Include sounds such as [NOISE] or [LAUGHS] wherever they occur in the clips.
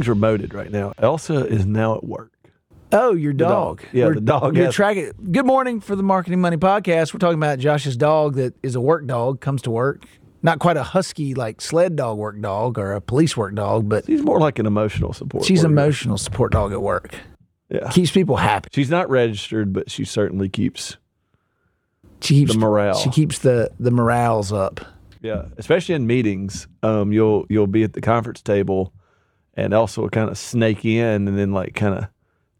Everything's remoted right now. Elsa is now at work. Oh, your dog. dog. Yeah, We're- the dog You're tracking. Good morning for the Marketing Money Podcast. We're talking about Josh's dog that is a work dog, comes to work. Not quite a husky like sled dog work dog or a police work dog, but She's more like an emotional support. she's worker. emotional support dog at work. Yeah. Keeps people happy. She's not registered, but she certainly keeps. She keeps The morale. She keeps the the morales up. Yeah, especially in meetings. Um, you'll you'll be at the conference table, and also kind of snake in and then like kind of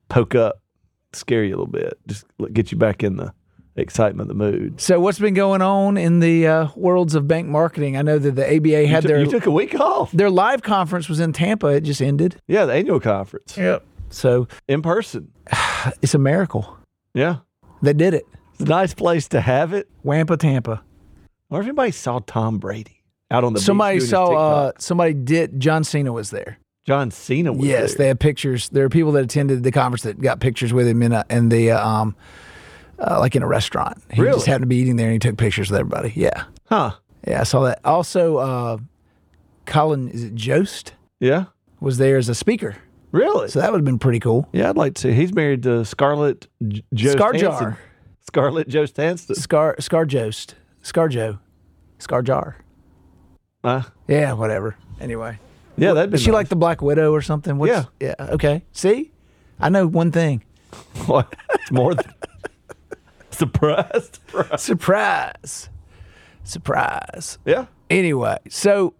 poke up, scare you a little bit, just get you back in the excitement, the mood. So what's been going on in the uh, worlds of bank marketing? I know that the ABA You, had their you took a week off. their live conference was in Tampa. It just ended. Yeah, the annual conference Yep. So in person. [SIGHS] it's a miracle. Yeah, They did it. it's a nice place to have it. Wampa, Tampa. I wonder if anybody saw Tom Brady out on the beach somebody saw uh, somebody did John Cena was there. John Cena was yes, there. they had pictures. There are people that attended the conference that got pictures with him in a, in the um uh, like in a restaurant. He Really? just happened to be eating there and he took pictures with everybody. Yeah. Huh. Yeah, I saw that. Also uh Colin is it Jost Yeah. was there as a speaker. Really? So that would have been pretty cool. yeah, I'd like to. He's married to Scarlett J- Jost Scarjar. Scarlett Jost Hanston. Scar Scar Jost. Scar Joe. Scar Jar. Uh, Yeah, whatever. Anyway. Yeah, that'd be Is she nice. like the Black Widow or something? What's, Yeah. Yeah. Okay. See? I know one thing. [LAUGHS] What? It's more than [LAUGHS] surprised. Surprise. Surprise. Yeah. Anyway, so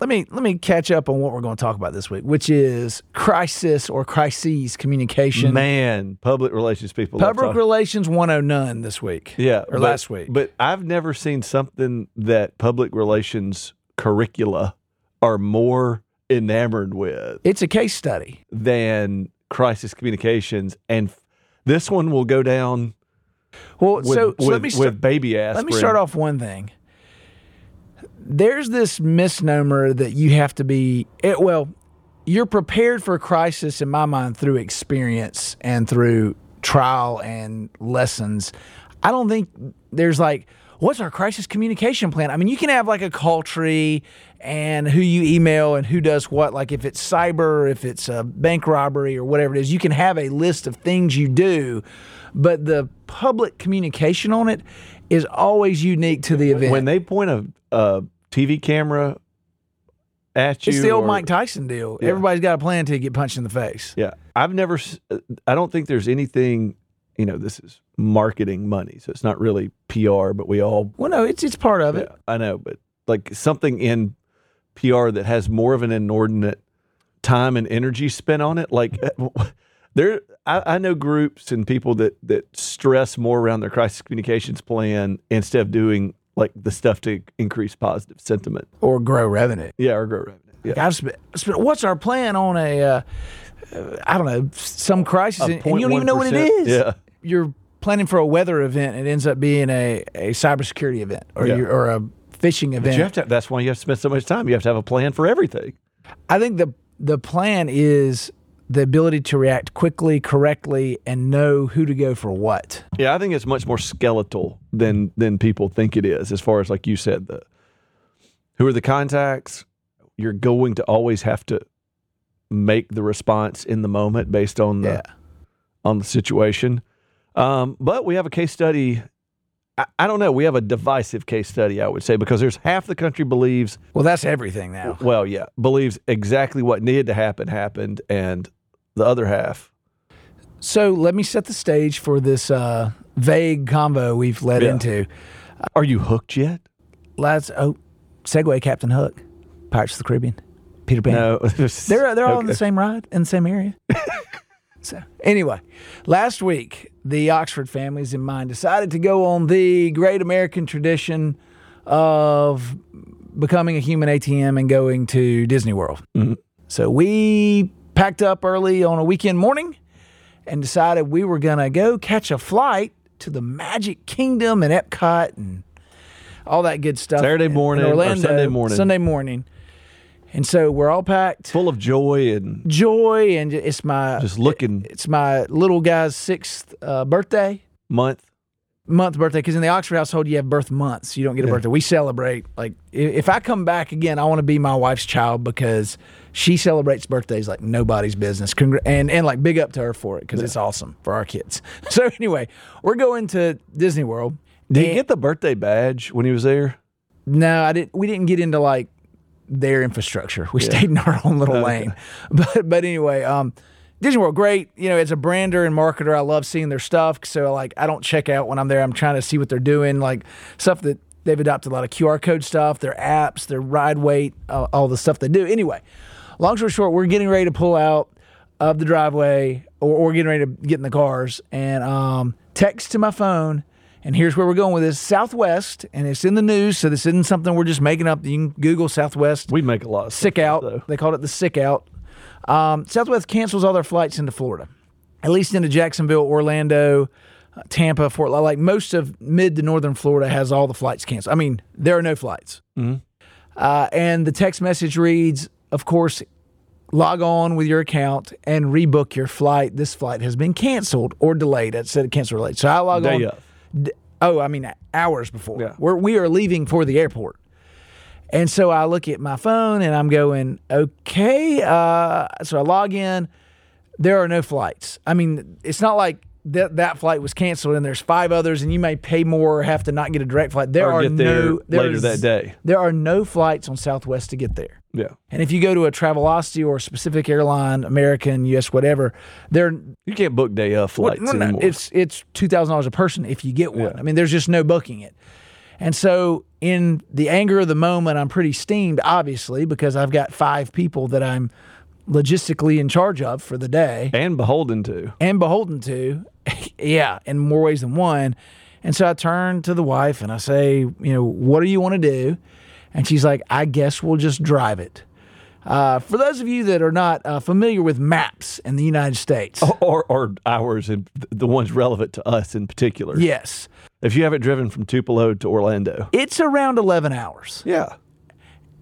let me let me catch up on what we're going to talk about this week, which is crisis or crises communication. Man, public relations people. Public relations 109 this week. Yeah. Or but- last week. But I've never seen something that public relations curricula are more enamored with it's a case study. than crisis communications. And f- this one will go down Well, with, so, so with, let me start, with baby aspirin. let me start off one thing. There's this misnomer that you have to be it, well, you're prepared for a crisis in my mind through experience and through trial and lessons. I don't think there's like what's our crisis communication plan? I mean, you can have like a call tree and who you email and who does what. Like if it's cyber, if it's a bank robbery or whatever it is, you can have a list of things you do, but the public communication on it is always unique to the event. when they point a, a TV camera at you. it's the old or- Mike Tyson deal. Yeah. Everybody's got a plan to get punched in the face. Yeah, I've never. I don't think there's anything. You know, this is marketing money, so it's not really PR. But we all. Well, no, it's it's part of it. Yeah, I know, but like something in PR that has more of an inordinate time and energy spent on it. Like [LAUGHS] there, I, I know groups and people that that stress more around their crisis communications plan instead of doing like the stuff to increase positive sentiment. Or grow revenue. Yeah, or grow revenue. Yeah. I've spent, spent, what's our plan on a, uh, uh, Uh, I don't know, some crisis, and, and you don't even know what it is. Yeah. You're planning for a weather event, and it ends up being a, a cybersecurity event or, Yeah. you or a phishing But event. you have to. That's why you have to spend so much time. You have to have a plan for everything. I think the the plan is the ability to react quickly, correctly, and know who to go for what. Yeah, I think it's much more skeletal than than people think it is. As far as like you said, the who are the contacts? You're going to always have to make the response in the moment based on the Yeah. on the situation. Um, but we have a case study. I, I don't know. We have a divisive case study, I would say, because there's half the country believes Well, that's everything now. well, yeah, believes exactly what needed to happen happened, and the other half, So let me set the stage for this uh, vague convo we've led Yeah. into. are you hooked yet? Let's oh, segue Captain Hook, Pirates of the Caribbean, Peter Pan. No, [LAUGHS] They're they're all in the same ride in the same area. [LAUGHS] so anyway, last week the Oxford families in mind decided to go on the great American tradition of becoming a human ATM and going to Disney World. Mm-hmm. So we packed up early on a weekend morning and decided we were going to go catch a flight to the Magic Kingdom and Epcot and all that good stuff. Saturday in- in morning or Orlando, Sunday morning. Sunday morning. And so we're all packed, Full of joy and joy, and it's my just looking it's my little guy's sixth uh, birthday month. month birthday because in the Oxford household you have birth months. You don't get a birthday. We celebrate like if I come back again, I want to be my wife's child because she celebrates birthdays like nobody's business. Congr- and and like big up to her for it because it's awesome for our kids. [LAUGHS] So anyway, we're going to Disney World. Did he get the birthday badge when he was there? No, I didn't. We didn't get into like their infrastructure. We stayed in our own little Okay. lane. [LAUGHS] But but anyway, um, Disney World, great. You know, as a brander and marketer, I love seeing their stuff. So like, I don't check out when I'm there. I'm trying to see what they're doing, like stuff that they've adopted a lot of QR code stuff, their apps, their ride wait, uh, all the stuff they do. Anyway, long story short, we're getting ready to pull out of the driveway, or, or getting ready to get in the cars, and um, text to my phone. And here's where we're going with this Southwest, and it's in the news, so this isn't something we're just making up. You can Google Southwest We make a lot of sick out. though. They called it the sick out. Um, Southwest cancels all their flights into Florida, at least into Jacksonville, Orlando, uh, Tampa, Fort Lauderdale. Like most of mid to northern Florida has all the flights canceled. I mean, there are no flights. Uh, and the text message reads, of course, log on with your account and rebook your flight. This flight has been canceled or delayed. It said canceled or delayed. So I log Day on. of. D- oh, I mean hours before. Yeah. We're, we are leaving for the airport. And so I look at my phone and I'm going, okay. Uh, so I log in. There are no flights. I mean, it's not like that that flight was canceled and there's five others and you may pay more or have to not get a direct flight. There Or are no there later that day. There are no flights on Southwest to get there. Yeah. And if you go to a Travelocity or a specific airline, American, US, whatever, they're You can't book day of flights no, no, anymore. It's it's two thousand dollars a person if you get one. Yeah. I mean, there's just no booking it. And so, in the anger of the moment, I'm pretty steamed, obviously, because I've got five people that I'm logistically in charge of for the day and beholden to. and beholden to. [LAUGHS] yeah, in more ways than one. And so I turn to the wife and I say, you know, what do you want to do? And she's like, I guess we'll just drive it. Uh, for those of you that are not uh, familiar with maps in the United States, [LAUGHS] Or, or ours and the ones relevant to us in particular. yes, If you haven't driven from Tupelo to Orlando. it's around 11 hours. Yeah.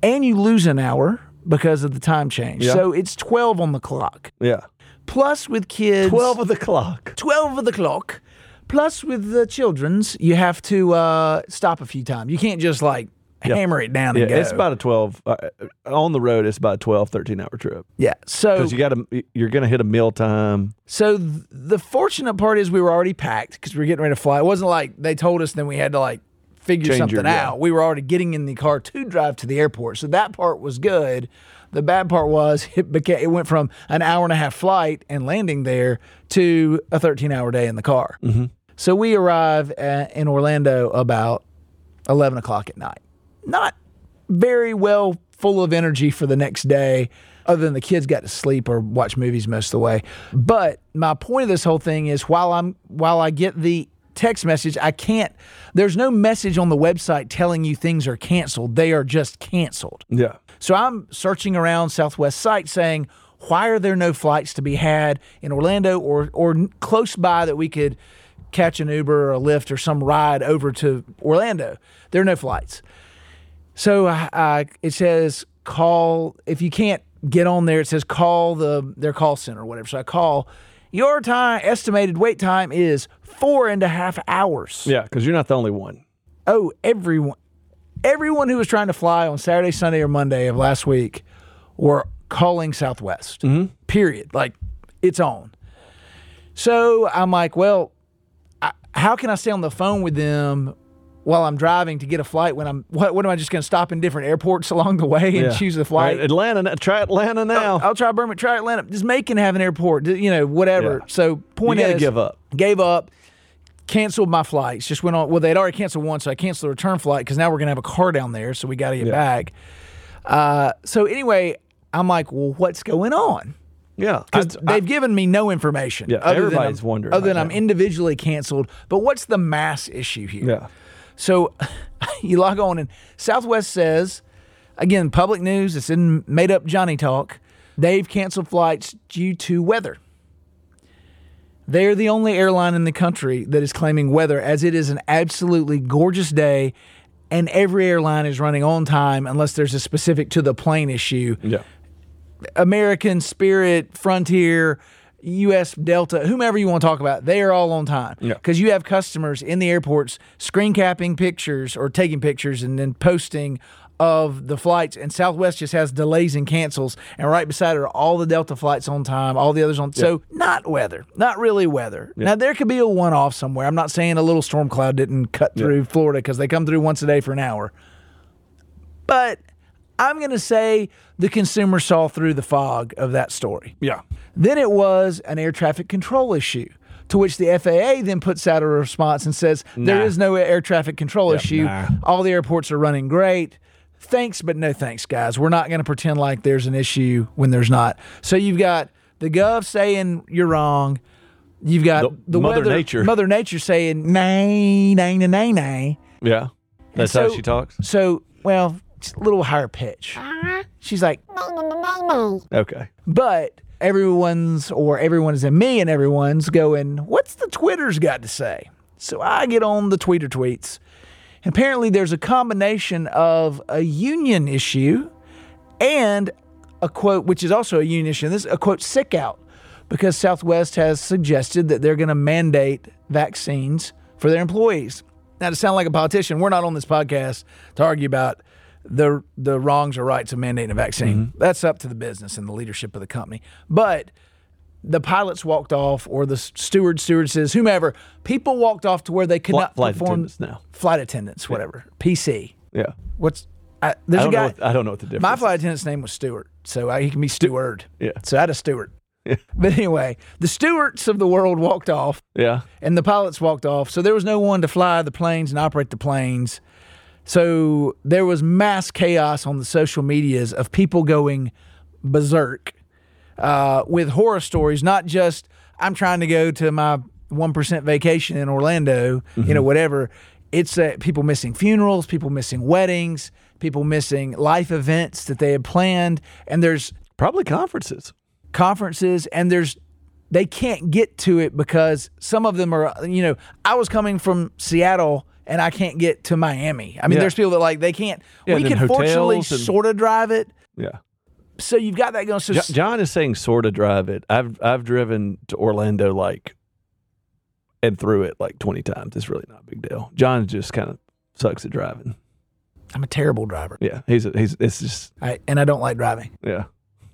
and you lose an hour because of the time change. Yeah. So it's 12 on the clock. Yeah. Plus with kids 12 of the clock. 12 of the clock. Plus with the children's, you have to uh, stop a few times. You can't just like hammer it down Yeah, and go. it's about a 12 uh, on the road it's about a 12 13 hour trip. yeah. So Cuz you got to you're going to hit a meal time. so th- the fortunate part is we were already packed because we were getting ready to fly. It wasn't like they told us then we had to like figure Change something your- yeah. out. We were already getting in the car to drive to the airport. So that part was good. The bad part was [LAUGHS] it became it went from an hour and a half flight and landing there to a 13 hour day in the car. Mm-hmm. So we arrive at, in Orlando about 11 o'clock at night. Not very well full of energy for the next day other than the kids got to sleep or watch movies most of the way. But my point of this whole thing is while i'm while i get the text message i can't there's no message on the website telling you things are canceled. They are just canceled. Yeah. so i'm searching around southwest site saying why are there no flights to be had in orlando or or close by that we could catch an uber or a lyft or some ride over to orlando? There are no flights so uh, it says call if you can't get on there. It says call the their call center or whatever. So I call. Your time estimated wait time is four and a half hours. Yeah, cuz you're not the only one. Oh, everyone, everyone who was trying to fly on Saturday, Sunday, or Monday of last week were calling Southwest. Period. Like it's on. So I'm like, well, I, how can I stay on the phone with them while I'm driving to get a flight? When I'm what? What am I just going to stop in different airports [LAUGHS] along the way and Yeah. choose the flight? Right, Atlanta, try Atlanta now. I'll try Birmingham, try Atlanta. Just Macon have an airport, you know, whatever. Yeah. So point to is, give up. gave up, canceled my flights. Just went on. Well, they'd already canceled one, so I canceled the return flight because now we're gonna have a car down there, so we got to get Yeah. back. Uh, so anyway, I'm like, well, what's going on? Yeah. Because I- I- they've given me no information. Yeah, other everybody's I'm- wondering Other than I'm individually canceled. But what's the mass issue here? yeah. So [LAUGHS] you log on, and Southwest says again, public news, it's in made up Johnny talk. They've canceled flights due to weather. They're the only airline in the country that is claiming weather as it is an absolutely gorgeous day and every airline is running on time unless there's a specific to the plane issue. Yeah. American, Spirit, Frontier, US Delta, whomever you want to talk about, they are all on time. Yeah. Because you have customers in the airports screen capping pictures or taking pictures and then posting of the flights. And Southwest just has delays and cancels. And right beside it are all the Delta flights on time, all the others on. So not weather, not really weather. Now there could be a one off somewhere. I'm not saying a little storm cloud didn't cut through Florida because they come through once a day for an hour. But I'm going to say the consumer saw through the fog of that story. Yeah. Then it was an air traffic control issue, to which the FAA then puts out a response and says there Nah. is no air traffic control issue. nah. All the airports are running great. Thanks, but no thanks, guys. We're not going to pretend like there's an issue when there's not. So you've got the gov saying you're wrong. You've got The- the, Mother weather, Nature. Mother Nature saying nay, nay, nay, nay, nay. Yeah. That's how she talks. So, well, a little higher pitch. She's like, Okay. But everyone's, or everyone's in me and everyone's going, what's the Twitter's got to say? So I get on the Twitter tweets. Apparently there's a combination of a union issue and a quote, which is also a union issue. This is a quote, sick out, because Southwest has suggested that they're going to mandate vaccines for their employees. Now, to sound like a politician, we're not on this podcast to argue about the the wrongs or rights of mandating a vaccine. Mm-hmm. That's up to the business and the leadership of the company. But the pilots walked off, or the steward, stewardesses, whomever, people walked off to where they could Flight- not flight perform attendants now. flight attendants, whatever, PC. Yeah. What's I, I there's a don't, know guy. what, I don't know what the difference My flight attendant's name was Stewart, so I, he can be Steward. Yeah. So I had a Stewart. But anyway, the stewards of the world walked off, Yeah. and the pilots walked off. So there was no one to fly the planes and operate the planes. So there was mass chaos on the social medias of people going berserk uh, with horror stories, not just I'm trying to go to my one percent vacation in Orlando, you know, whatever. It's uh, people missing funerals, people missing weddings, people missing life events that they had planned, and there's Probably conferences. conferences, and there's they can't get to it because some of them are, you know, I was coming from Seattle. And I can't get to Miami. I mean, Yeah. there's people that like they can't. Yeah, we can fortunately and- sort of drive it, Yeah. so you've got that going. So Jo- John is saying sort of drive it. I've I've driven to Orlando like and through it like 20 times. It's really not a big deal. John just kind of sucks at driving. I'm a terrible driver, Yeah. He's a, he's it's just I, and I don't like driving. yeah.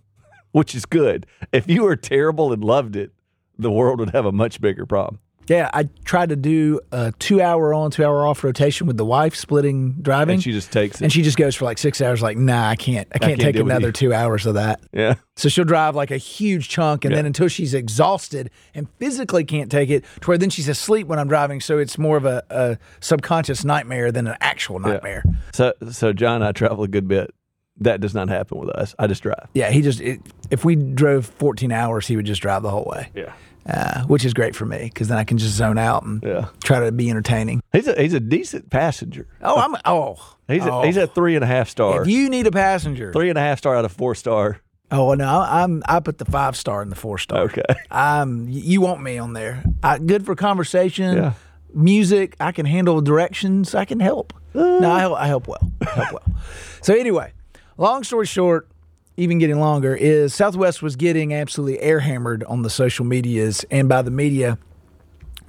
[LAUGHS] Which is good. If you were terrible and loved it, the world would have a much bigger problem. Yeah, I tried to do a two hour on, two hour off rotation with the wife, splitting driving. And she just takes it. and she just goes for like six hours. Like, nah, I can't. I can't, can't take another two hours of that. yeah. So she'll drive like a huge chunk, and then until she's exhausted and physically can't take it, to where then she's asleep when I'm driving. So it's more of a, a subconscious nightmare than an actual nightmare. So so John and I travel a good bit. That does not happen with us. I just drive. Yeah, he just it, if we drove 14 hours, he would just drive the whole way, Yeah. Uh, which is great for me because then I can just zone out and Yeah. try to be entertaining. He's a he's a decent passenger. Oh, I'm oh. He's oh. a, he's a three and a half star. If you need a passenger, three and a half star out of four star. oh no, I'm I put the five star and the four star. Okay. Um, you want me on there? I, good for conversation, Yeah. music. I can handle directions. I can help. no, I help. I help well. I help well. So anyway, long story short, even getting longer is Southwest was getting absolutely air hammered on the social medias and by the media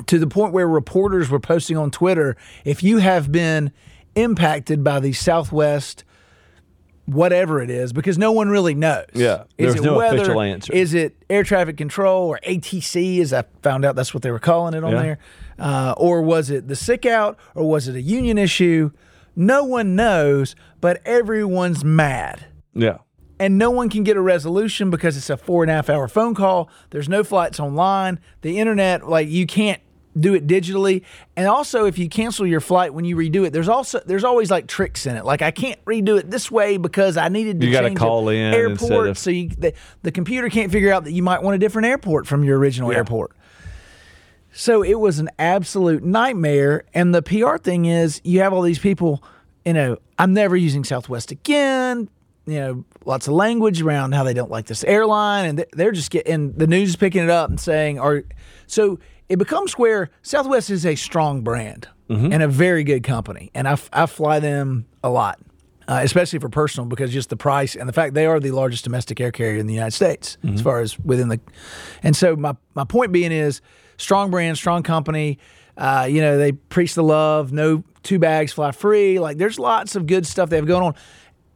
to the point where reporters were posting on Twitter, if you have been impacted by the Southwest whatever it is because no one really knows. Yeah, is there's it no weather? official answer. Is it air traffic control or ATC? As I found out, that's what they were calling it on Yeah. there. Uh, or was it the sick out? Or was it a union issue? No one knows, but everyone's mad. Yeah. And no one can get a resolution because it's a four and a half hour phone call. There's no flights online. The internet, like you can't do it digitally. And also, if you cancel your flight when you redo it, there's also there's always like tricks in it. Like I can't redo it this way because I needed to You change call in airport. of- so you, the, the computer can't figure out that you might want a different airport from your original airport. So it was an absolute nightmare. And the PR thing is, you have all these people you know, I'm never using Southwest again. You know, lots of language around how they don't like this airline, and they're just getting the news is picking it up and saying, "Are so." It becomes where Southwest is a strong brand Mm-hmm. and a very good company, and I fly them a lot, uh, especially for personal because just the price and the fact they are the largest domestic air carrier in the United States Mm-hmm. as far as within the. And so my my point being is strong brand, strong company. Uh, you know they preach the love, no two bags fly free. Like there's lots of good stuff they have going on,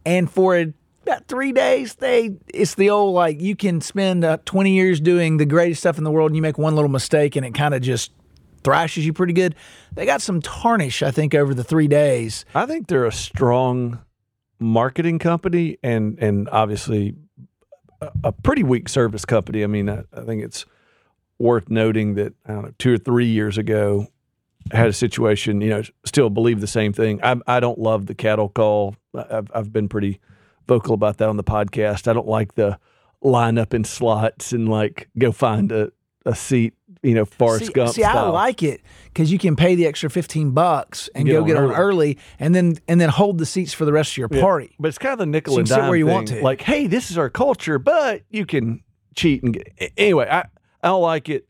and for a, about three days they it's the old like you can spend uh, 20 years doing the greatest stuff in the world and you make one little mistake and it kind of just thrashes you pretty good. They got some tarnish, I think, over the three days. I think they're a strong marketing company and and obviously a, a pretty weak service company. I mean, I, I think it's worth noting that I don't know two or three years ago I had a situation. You know, still believe the same thing. I I don't love the cattle call. I've I've been pretty vocal about that on the podcast. I don't like the line up in slots and like go find a a seat. You know, Forrest See, Gump see I like it because you can pay the extra 15 bucks and Get go on get on early. early and then and then hold the seats for the rest of your party. But it's kind of the nickel So and dime where you thing. want to. Like, hey, this is our culture, but you can cheat and get. Anyway, I I don't like it.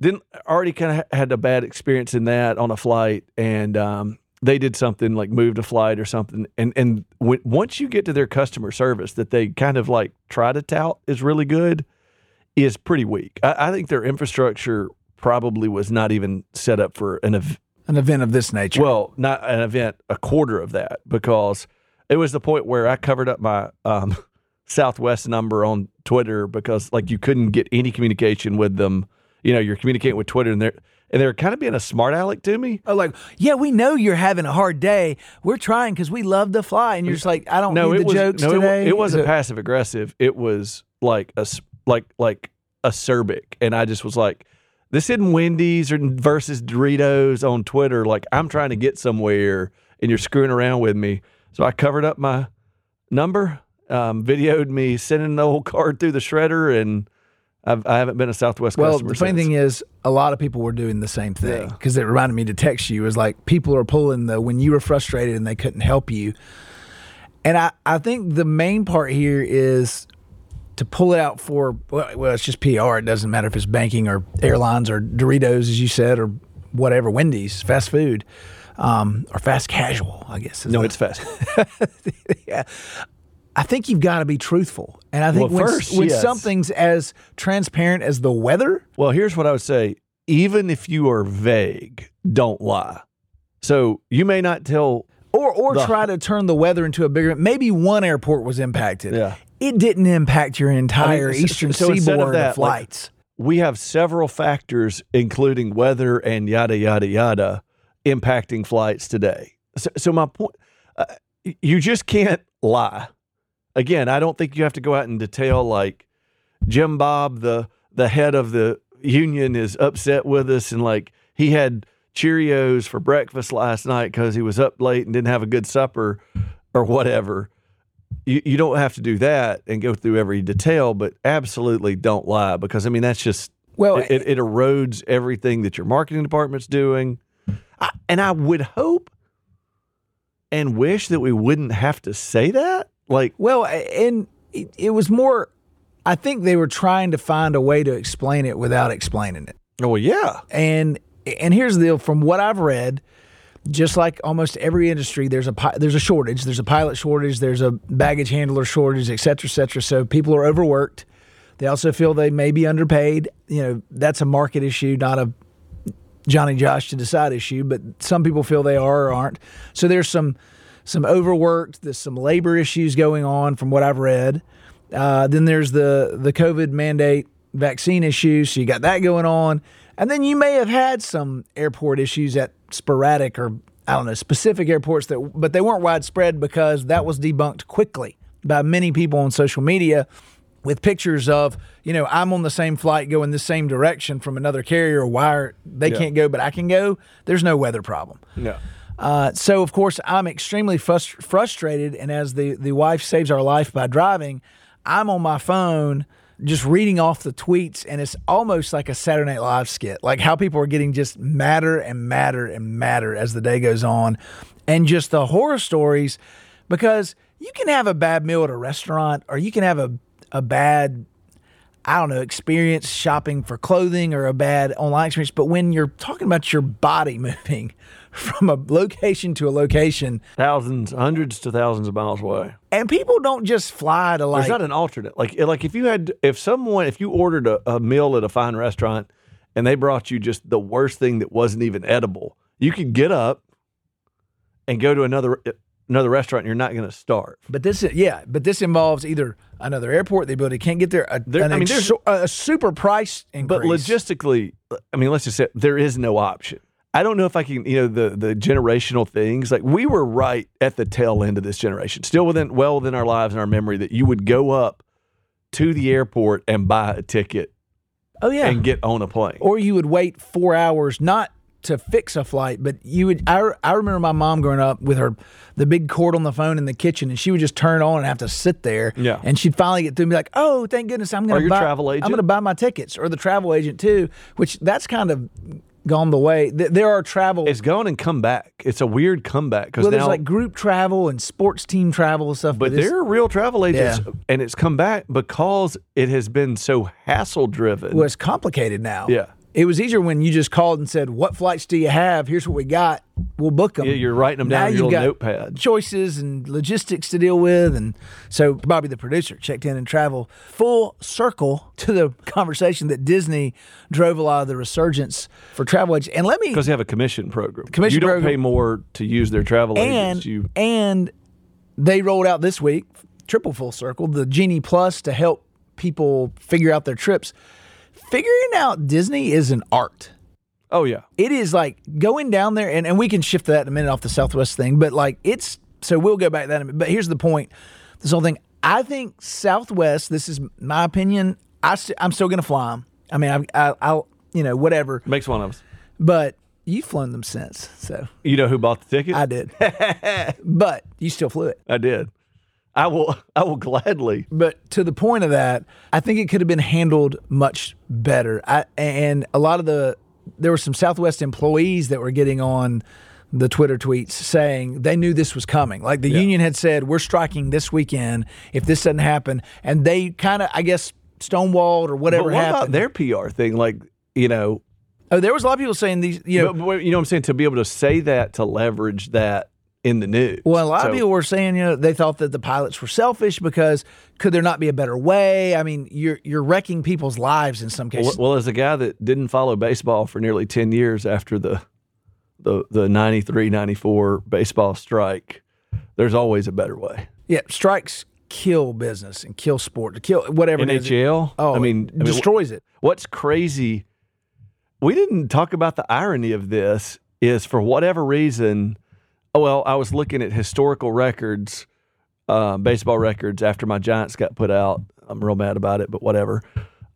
Then already kind of had a bad experience in that on a flight, and um, they did something like moved a flight or something, and and when, once you get to their customer service, that they kind of like try to tout is really good, is pretty weak. I, I think their infrastructure probably was not even set up for an ev- An event of this nature. well, not an event, a quarter of that, because it was the point where I covered up my um, [LAUGHS] Southwest number on Twitter because like you couldn't get any communication with them. You know, you're communicating with Twitter and they're and they're kind of being a smart aleck to me. Oh, like, yeah, we know you're having a hard day. We're trying because we love to fly. And you're just like, I don't No, need the was jokes no, today. it, wasn't passive aggressive. It was like a like like acerbic, and I just was like, this isn't Wendy's or versus Doritos on Twitter. Like I'm trying to get somewhere, and you're screwing around with me. So I covered up my number, um, videoed me sending the old card through the shredder, and I've, I haven't been a Southwest Well, customer. the funny since. thing is, a lot of people were doing the same thing Yeah. because it reminded me to text you. It was like people are pulling the when you were frustrated and they couldn't help you. And I, I think the main part here is to pull it out for, well, well, it's just PR. It doesn't matter if it's banking or airlines or Doritos, as you said, or whatever, Wendy's, fast food, um, or fast casual, I guess. no, it's fast. [LAUGHS] yeah. I think you've got to be truthful. And I think Well, when, first, when yes. something's as transparent as the weather, Well, here's what I would say. Even if you are vague, don't lie. So you may not tell. or or The- try to turn the weather into a bigger maybe one airport was impacted Yeah. it didn't impact your entire I mean, eastern so seaboard that, like- flights We have several factors, including weather and yada, yada, yada, impacting flights today. So, so my point, uh, you just can't lie. Again, I don't think you have to go out and detail like Jim Bob, the the head of the union, is upset with us, and like he had Cheerios for breakfast last night because he was up late and didn't have a good supper, or whatever. You, you don't have to do that and go through every detail, but absolutely don't lie because I mean that's just well it, it, it erodes everything that your marketing department's doing. I, and I would hope and wish that we wouldn't have to say that. Like, well and it, it was more i think they were trying to find a way to explain it without explaining it. Oh well, yeah, and and here's the deal. From what i've read just like almost every industry there's a there's a shortage. There's a pilot shortage. There's a baggage handler shortage et cetera et cetera. So people are overworked. They also feel they may be underpaid. You know that's a market issue not a johnny josh to decide issue but some people feel they are or aren't. So there's some some overworked there's some labor issues going on from what i've read. Uh, then there's the the covid mandate vaccine issue so you got that going on. And then you may have had some airport issues at sporadic or i don't know specific airports that but they weren't widespread because that was debunked quickly by many people on social media with pictures of you know i'm on the same flight going the same direction from another carrier why are, they can't go but i can go. There's no weather problem. No, uh, so of course I'm extremely frust- frustrated, and as the the wife saves our life by driving, I'm on my phone just reading off the tweets, and it's almost like a Saturday Night Live skit, like how people are getting just madder and madder and madder as the day goes on, and just the horror stories because you can have a bad meal at a restaurant or you can have a, a bad I don't know, experience shopping for clothing or a bad online experience. But when you're talking about your body [LAUGHS] moving from a location to a location, Thousands, hundreds to thousands of miles away. and people don't just fly to like, There's not an alternate. Like like if you had if someone if you ordered a, a meal at a fine restaurant and they brought you just the worst thing that wasn't even edible, you could get up and go to another another restaurant and you're not going to starve. but this is, yeah, but this involves either another airport, the ability to can't get there, a, There- I mean, there's- a super price increase. But logistically, I mean, let's just say there is no option. I don't know if I can, you know, the the generational things. Like we were right at the tail end of this generation, still within well within our lives and our memory that you would go up to the airport and buy a ticket oh yeah, and get on a plane. or you would wait four hours not to fix a flight but you would I, I remember my mom growing up with her the big cord on the phone in the kitchen and she would just turn on and have to sit there Yeah. and she'd finally get through and be like oh thank goodness i'm gonna buy travel i'm gonna buy my tickets or the travel agent too which that's kind of gone the way Th- there are travel It's gone and come back. It's a weird comeback because well, now, there's like group travel and sports team travel and stuff but this- there are real travel agents, Yeah. and it's come back because it has been so hassle driven. well, it's complicated now Yeah. It was easier when you just called and said what flights do you have here's what we got we'll book them Yeah, you're writing them down now on you've your little notepad. choices and logistics to deal with. And so Bobby, the producer, checked in and traveled full circle to the conversation that Disney drove a lot of the resurgence for travel agents. And let me Because they have a commission program. Commission you don't program. pay more to use their travel and agents. You and they rolled out this week triple full circle the Genie Plus to help people figure out their trips. Figuring out Disney is an art. oh yeah, it is like going down there, and, and we can shift that in a minute off the Southwest thing, but like it's so we'll go back to that. In a minute. But here's the point: this whole thing. I think Southwest. This is my opinion. I st- I'm still going to fly them. I mean, I, I, I'll you know whatever. makes one of us. But you've flown them since, so You know who bought the ticket? I did. [LAUGHS] but you still flew it. I did. I will. [LAUGHS] I will gladly. But to the point of that, I think it could have been handled much better. I, and a lot of the there were some Southwest employees that were getting on the Twitter tweets saying they knew this was coming. Like the union had said, "We're striking this weekend if this doesn't happen," and they kind of, I guess, stonewalled or whatever But what happened. about their PR thing? Like you know, oh, there was a lot of people saying these. You know, but- but you know what I'm saying to be able to say that to leverage that in the news. Well, a lot So- of people were saying, you know, they thought that the pilots were selfish because could there not be a better way? I mean, you're you're wrecking people's lives in some cases. Well, well, as a guy that didn't follow baseball for nearly 10 years after the the the 93 94 baseball strike, there's always a better way. Yeah, strikes kill business and kill sport, to kill whatever it is. NHL, Oh, I mean, it I mean, destroys it. what's crazy we didn't talk about the irony of this is for whatever reason oh well i was looking at historical records uh, baseball records after my giants got put out i'm real mad about it but whatever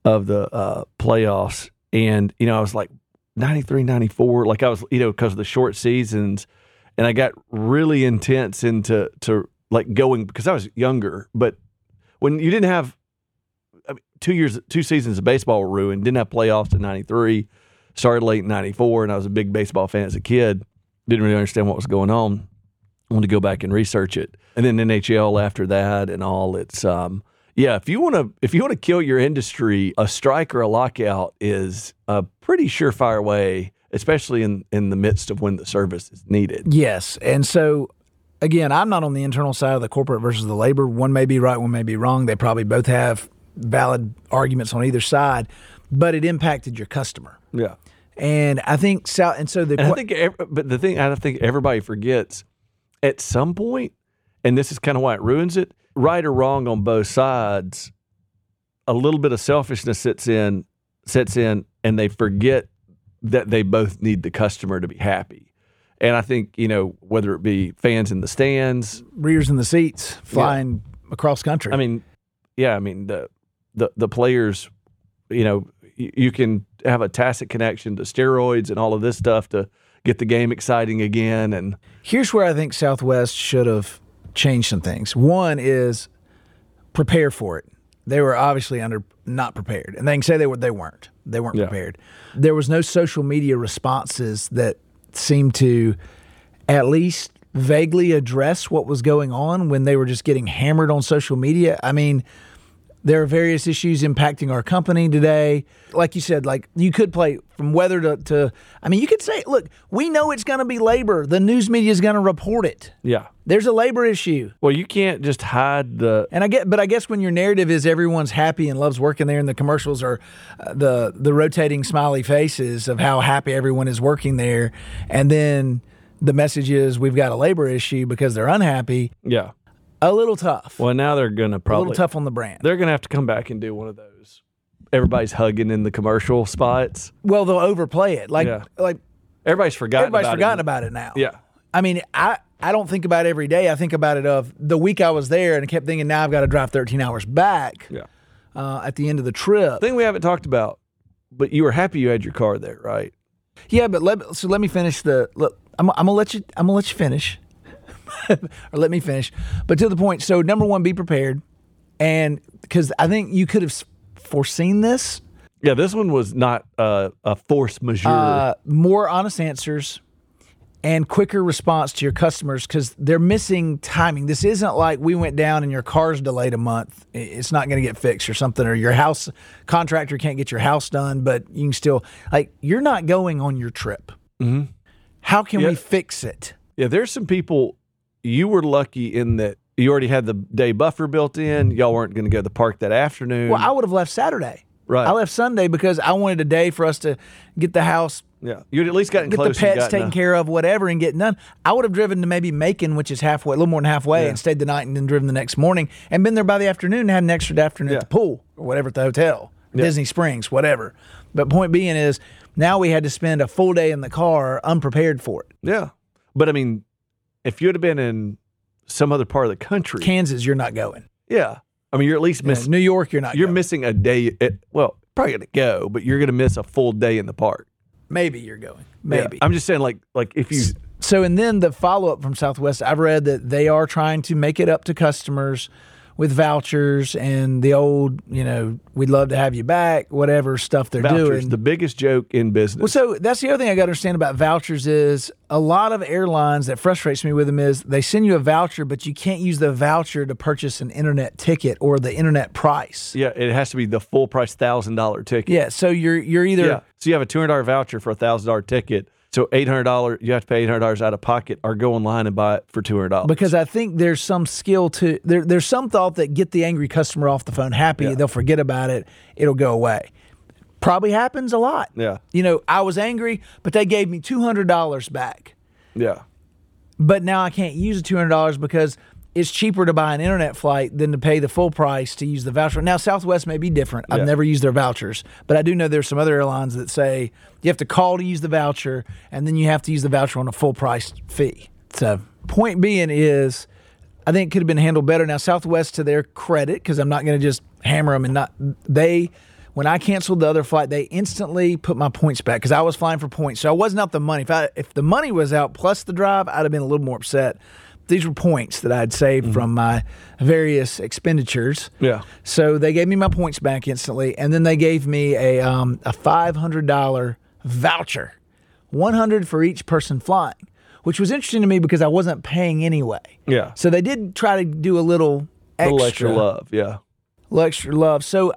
of the uh, playoffs and you know i was like 93 94 like i was you know because of the short seasons and i got really intense into to like going because i was younger but when you didn't have I mean, two years, two seasons of baseball were ruined. Didn't have playoffs in '93. Started late in '94, and I was a big baseball fan as a kid. Didn't really understand what was going on. wanted to go back and research it, and then NHL after that, and all. It's um, yeah. If you want to, if you want to kill your industry, a strike or a lockout is a pretty surefire way, especially in in the midst of when the service is needed. Yes, and so again, I'm not on the internal side of the corporate versus the labor. One may be right, one may be wrong. They probably both have valid arguments on either side, but it impacted your customer. Yeah. And I think South, and so the And I think, ev- but the thing I think everybody forgets at some point, and this is kind of why it ruins it. Right or wrong on both sides, a little bit of selfishness sets in, sets in, and they forget that they both need the customer to be happy. And I think you know whether it be fans in the stands. rears in the seats flying across country. I mean, yeah, I mean the the the players, you know, y- you can have a tacit connection to steroids and all of this stuff to get the game exciting again. And Here's where I think Southwest should have changed some things. One is prepare for it. They were obviously under not prepared, and they can say they were. They weren't. They weren't Yeah. prepared. There was no social media responses that seemed to at least vaguely address what was going on when they were just getting hammered on social media. I mean, there are various issues impacting our company today. Like you said, like you could play from weather to, to I mean, you could say, look, we know it's going to be labor. The news media is going to report it. Yeah. There's a labor issue. Well, you can't just hide the. And I get, but I guess when your narrative is everyone's happy and loves working there, and the commercials are uh, the the rotating smiley faces of how happy everyone is working there, and then the message is we've got a labor issue because they're unhappy. Yeah. A little tough. Well, now they're gonna probably a little tough on the brand. they're gonna have to come back and do one of those. Everybody's hugging in the commercial spots. Well, they'll overplay it. Like Yeah. like Everybody's forgotten. everybody's about forgotten it. about it now. Yeah. I mean, I I don't think about it every day. I think about it of the week I was there and I kept thinking now I've got to drive 13 hours back Yeah. uh, at the end of the trip. Thing we haven't talked about, but you were happy you had your car there, right? Yeah, but let so let me finish the. Look, I'm, I'm gonna let you. I'm gonna let you finish, [LAUGHS] or let me finish. But to the point. So number one, be prepared, and because I think you could have foreseen this. Yeah, this one was not uh, a force majeure. Uh, more honest answers and quicker response to your customers because they're missing timing. This isn't like we went down and your car's delayed a month. It's not going to get fixed or something, or your house contractor can't get your house done, but you can still like you're not going on your trip. Mhm. How can Yeah. we fix it? yeah, there's some people. You were lucky in that you already had the day buffer built in. Y'all weren't going to go to the park that afternoon. Well, I would have left Saturday. right. I left Sunday because I wanted a day for us to get the house, yeah, you'd at least gotten get close. the pets taken a- care of, whatever, and get done. I would have driven to maybe Macon, which is halfway, a little more than halfway, Yeah. and stayed the night and then driven the next morning and been there by the afternoon and had an extra afternoon Yeah. at the pool or whatever at the hotel, Yeah. Disney Springs, whatever. But point being is now we had to spend a full day in the car unprepared for it. Yeah, but I mean, if you'd have been in some other part of the country, Kansas, you're not going. yeah, I mean, you're at least missing. New York, you're not You're going. missing a day. At, well, probably going to go, but you're going to miss a full day in the park. Maybe you're going. Yeah. Maybe. I'm just saying, like, like if you So, and then the follow up from Southwest, I've read that they are trying to make it up to customers with vouchers and the old, you know, we'd love to have you back, whatever stuff they're vouchers, doing. the biggest joke in business. well, so that's the other thing I got to understand about vouchers is a lot of airlines that frustrates me with them is they send you a voucher, but you can't use the voucher to purchase an internet ticket or the internet price. yeah, it has to be the full price thousand dollar ticket. Yeah, so you're you're either Yeah. So you have a two hundred dollar voucher for a thousand dollar ticket. So eight hundred dollars, you have to pay eight hundred dollars out of pocket, or go online and buy it for two hundred dollars. because I think there's some skill to there. There's some thought that get the angry customer off the phone happy. Yeah. They'll forget about it. It'll go away. Probably happens a lot. Yeah. You know, I was angry, but they gave me two hundred dollars back. yeah, But now I can't use the two hundred dollars because it's cheaper to buy an internet flight than to pay the full price to use the voucher. Now Southwest may be different. I've Yeah. never used their vouchers, but I do know there's some other airlines that say you have to call to use the voucher, and then you have to use the voucher on a full price fee. So point being is, I think it could have been handled better. Now Southwest, to their credit, because I'm not going to just hammer them and not they. When I canceled the other flight, they instantly put my points back because I was flying for points. So I wasn't out the money. If I if the money was out plus the drive, I'd have been a little more upset. These were points that I'd saved from my various expenditures. yeah. So they gave me my points back instantly, and then they gave me a um, a five hundred dollar voucher, one hundred for each person flying, which was interesting to me because I wasn't paying anyway. Yeah. So they did try to do a little extra, little extra love. Yeah. little extra love. So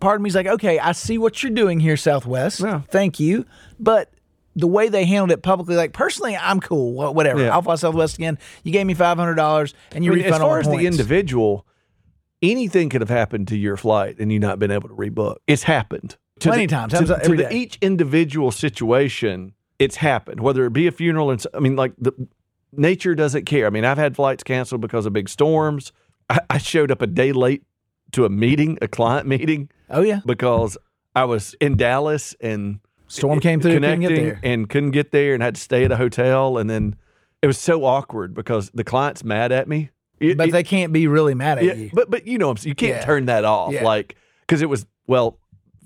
part of me's like, okay, I see what you're doing here, Southwest. Yeah. Thank you, but. The way they handled it publicly, like personally, I'm cool. Whatever. Yeah. I'll fly Southwest again. You gave me five hundred dollars, and you I mean, refund as far as points. the individual, anything could have happened to your flight and you not been able to rebook. It's happened to Plenty the- times. To, to every the- day. each individual situation, it's happened. Whether it be a funeral, and I mean, like the nature doesn't care. I mean, I've had flights canceled because of big storms. I, I showed up a day late to a meeting, a client meeting, Oh yeah, because I was in Dallas and storm came through. Couldn't get there. and couldn't get there and had to stay at a hotel and then it was so awkward because the client's mad at me. It- But it- they can't be really mad at yeah, you. but but you know what I'm saying, you can't Yeah. turn that off Yeah. like because it was well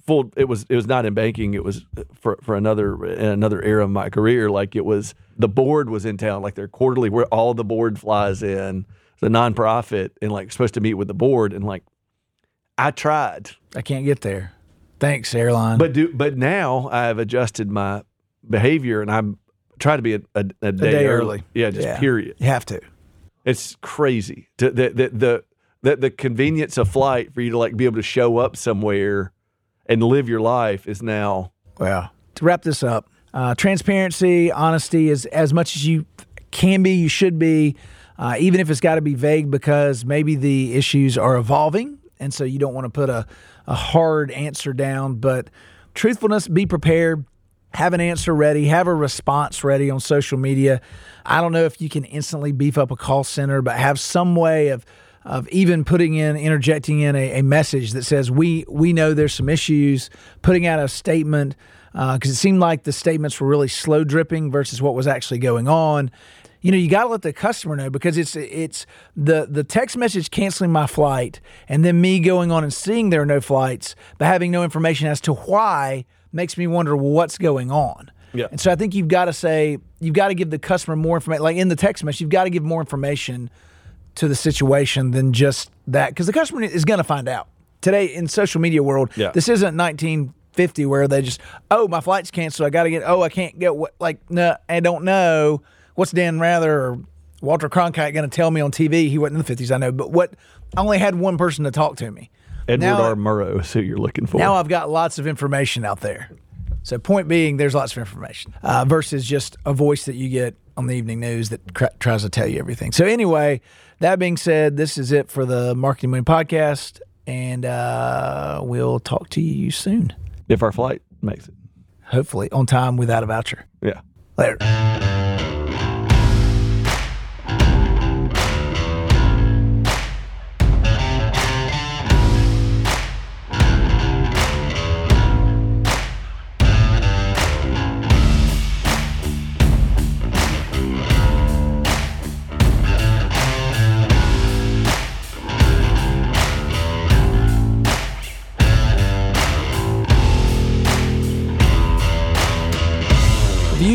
full it was it was not in banking it was for for another in another era of my career like it was the board was in town like their quarterly where all the board flies in the nonprofit and like supposed to meet with the board and like I tried I can't get there. Thanks, airline. but do but now I've adjusted my behavior and I'm try to be a, a, a day, day early. early. Yeah, just period. You have to. It's crazy. To, the, the the the the convenience of flight for you to like be able to show up somewhere and live your life is now. Well, to wrap this up, uh, transparency, honesty is as much as you can be, you should be, uh, even if it's got to be vague because maybe the issues are evolving. And so you don't want to put a, a hard answer down. But truthfulness, be prepared, have an answer ready, have a response ready on social media. I don't know if you can instantly beef up a call center, but have some way of of even putting in interjecting in a, a message that says we we know there's some issues, putting out a statement because uh, it seemed like the statements were really slow dripping versus what was actually going on. You know, you got to let the customer know because it's it's the the text message canceling my flight and then me going on and seeing there are no flights, but having no information as to why makes me wonder well, what's going on. Yeah. And so I think you've got to say you've got to give the customer more information. Like in the text message, you've got to give more information to the situation than just that because the customer is going to find out today in social media world. Yeah. This isn't 1950 where they just oh my flight's canceled. I got to get oh I can't get what like no I don't know what's Dan Rather or Walter Cronkite going to tell me on TV. He wasn't in the 50s, I know, but what I only had one person to talk to me. Edward Now- R. Murrow is who you're looking for. Now I've got lots of information out there. So, point being, there's lots of information uh, versus just a voice that you get on the evening news that cr- tries to tell you everything. So, anyway, that being said, this is it for the Marketing Money Podcast, and uh, we'll talk to you soon. if our flight makes it. Hopefully, on time without a voucher. Yeah. Later.